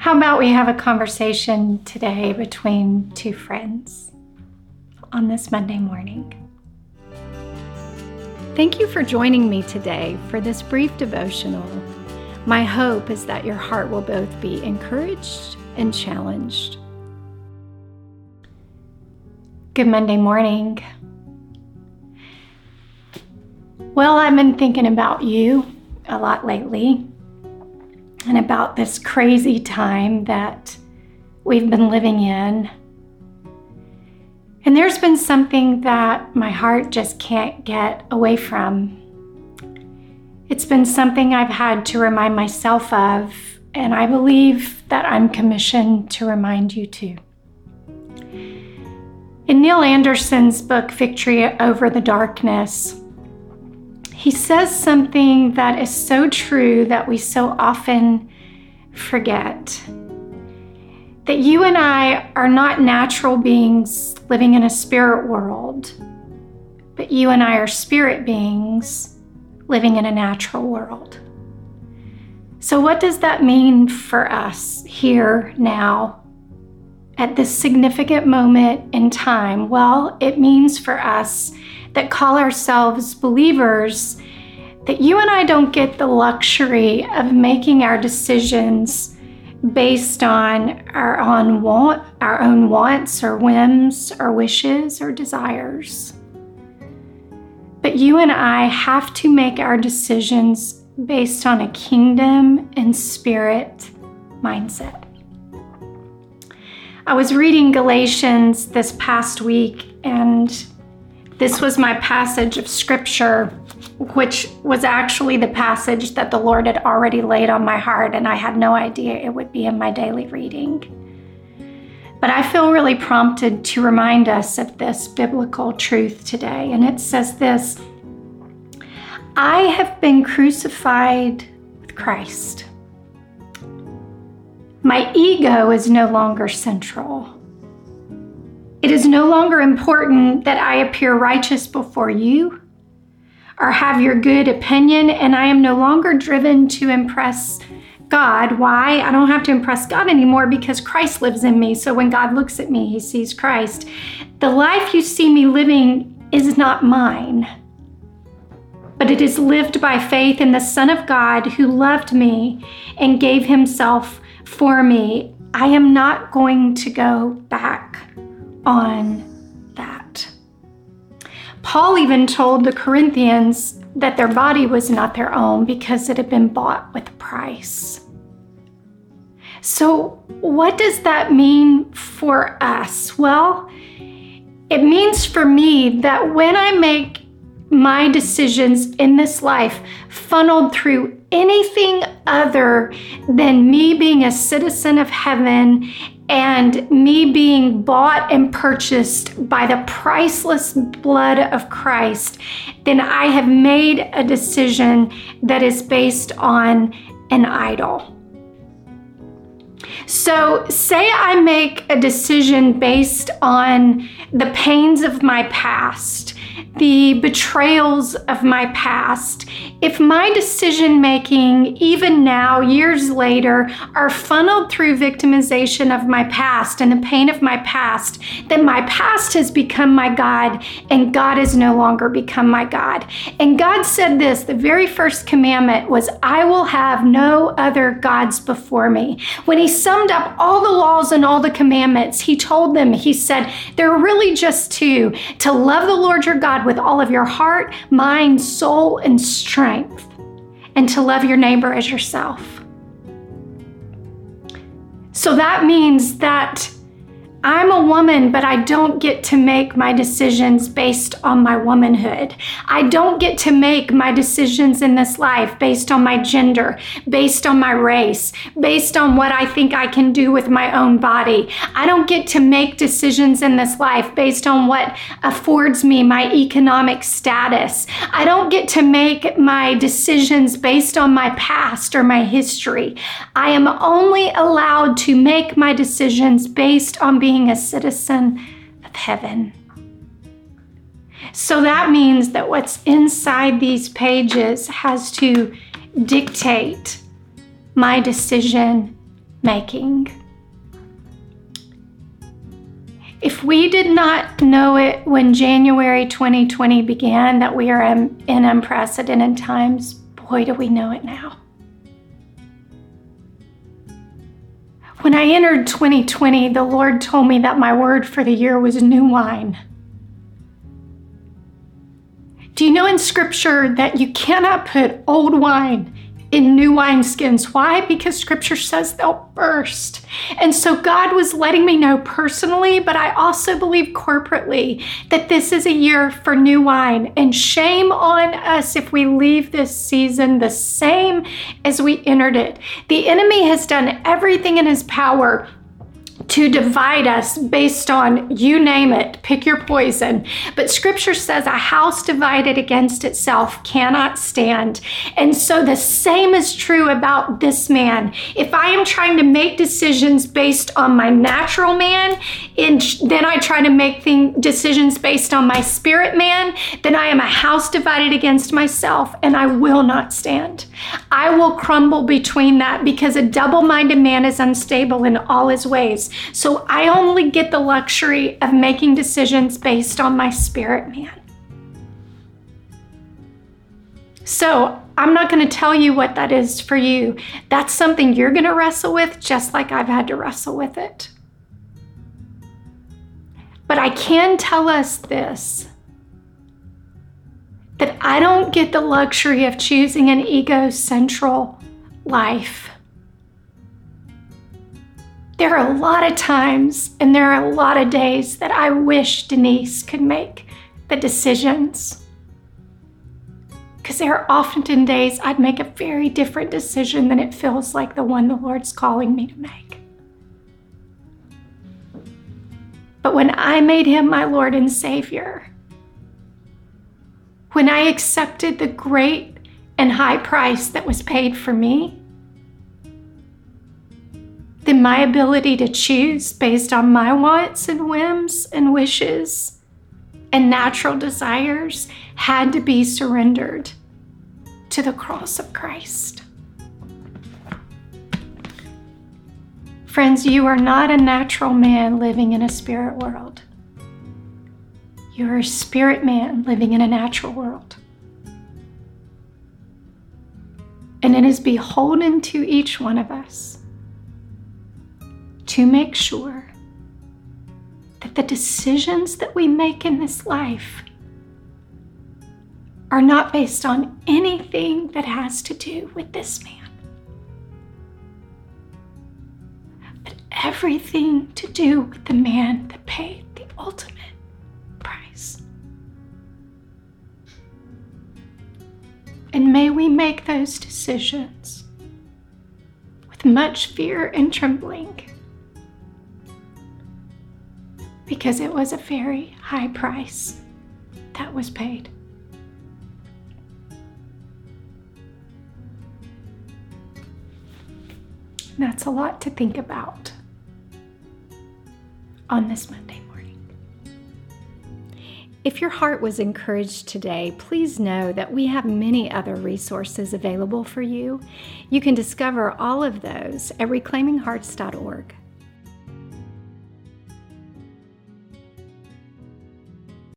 How about we have a conversation today between two friends on this Monday morning? Thank you for joining me today for this brief devotional. My hope is that your heart will both be encouraged and challenged. Good Monday morning. Well, I've been thinking about you a lot lately and about this crazy time that we've been living in. And there's been something that my heart just can't get away from. It's been something I've had to remind myself of, and I believe that I'm commissioned to remind you too. In Neil Anderson's book, Victory Over the Darkness, he says something that is so true that we so often forget that you and I are not natural beings living in a spirit world, but you and I are spirit beings living in a natural world. So, what does that mean for us here now at this significant moment in time? Well, it means for us that call ourselves believers that you and I don't get the luxury of making our decisions based on our own want, our own wants or whims or wishes or desires. But you and I have to make our decisions based on a kingdom and spirit mindset. I was reading Galatians this past week, and this was my passage of scripture which was actually the passage that the Lord had already laid on my heart, and I had no idea it would be in my daily reading. But I feel really prompted to remind us of this biblical truth today, and it says this I have been crucified with Christ. My ego is no longer central. It is no longer important that I appear righteous before you or have your good opinion, and I am no longer driven to impress God. Why? I don't have to impress God anymore because Christ lives in me. So when God looks at me, he sees Christ. The life you see me living is not mine, but it is lived by faith in the Son of God who loved me and gave himself for me. I am not going to go back on that. Paul even told the Corinthians that their body was not their own because it had been bought with a price. So, what does that mean for us? Well, it means for me that when I make my decisions in this life funneled through anything other than me being a citizen of heaven and me being bought and purchased by the priceless blood of Christ, then I have made a decision that is based on an idol. So, say I make a decision based on the pains of my past the betrayals of my past, if my decision making, even now, years later, are funneled through victimization of my past and the pain of my past, then my past has become my God and God has no longer become my God. And God said this the very first commandment was, I will have no other gods before me. When He summed up all the laws and all the commandments, He told them, He said, there are really just two to love the Lord your God God with all of your heart, mind, soul, and strength, and to love your neighbor as yourself. So that means that I'm a woman, but I don't get to make my decisions based on my womanhood. I don't get to make my decisions in this life based on my gender, based on my race, based on what I think I can do with my own body. I don't get to make decisions in this life based on what affords me my economic status. I don't get to make my decisions based on my past or my history. I am only allowed to make my decisions based on being being a citizen of heaven. So that means that what's inside these pages has to dictate my decision making. If we did not know it when January 2020 began that we are in unprecedented times, boy, do we know it now. When I entered 2020, the Lord told me that my word for the year was new wine. Do you know in scripture that you cannot put old wine in new wineskins. Why? Because scripture says they'll burst. And so God was letting me know personally, but I also believe corporately that this is a year for new wine. And shame on us if we leave this season the same as we entered it. The enemy has done everything in his power to divide us based on you name it, pick your poison. But scripture says a house divided against itself cannot stand. And so the same is true about this man. If I am trying to make decisions based on my natural man, and then I try to make thing, decisions based on my spirit man, then I am a house divided against myself and I will not stand. I will crumble between that because a double minded man is unstable in all his ways. So I only get the luxury of making decisions based on my spirit man. So I'm not going to tell you what that is for you. That's something you're going to wrestle with, just like I've had to wrestle with it. But I can tell us this that I don't get the luxury of choosing an ego central life. There are a lot of times and there are a lot of days that I wish Denise could make the decisions. Because there are often days I'd make a very different decision than it feels like the one the Lord's calling me to make. But when I made him my Lord and Savior, when I accepted the great and high price that was paid for me, then my ability to choose based on my wants and whims and wishes and natural desires had to be surrendered to the cross of Christ. Friends, you are not a natural man living in a spirit world. You're a spirit man living in a natural world. And it is beholden to each one of us to make sure that the decisions that we make in this life are not based on anything that has to do with this man, but everything to do with the man that paid the ultimate price. And may we make those decisions with much fear and trembling because it was a very high price that was paid. That's a lot to think about on this Monday morning. If your heart was encouraged today, please know that we have many other resources available for you. You can discover all of those at reclaiminghearts.org.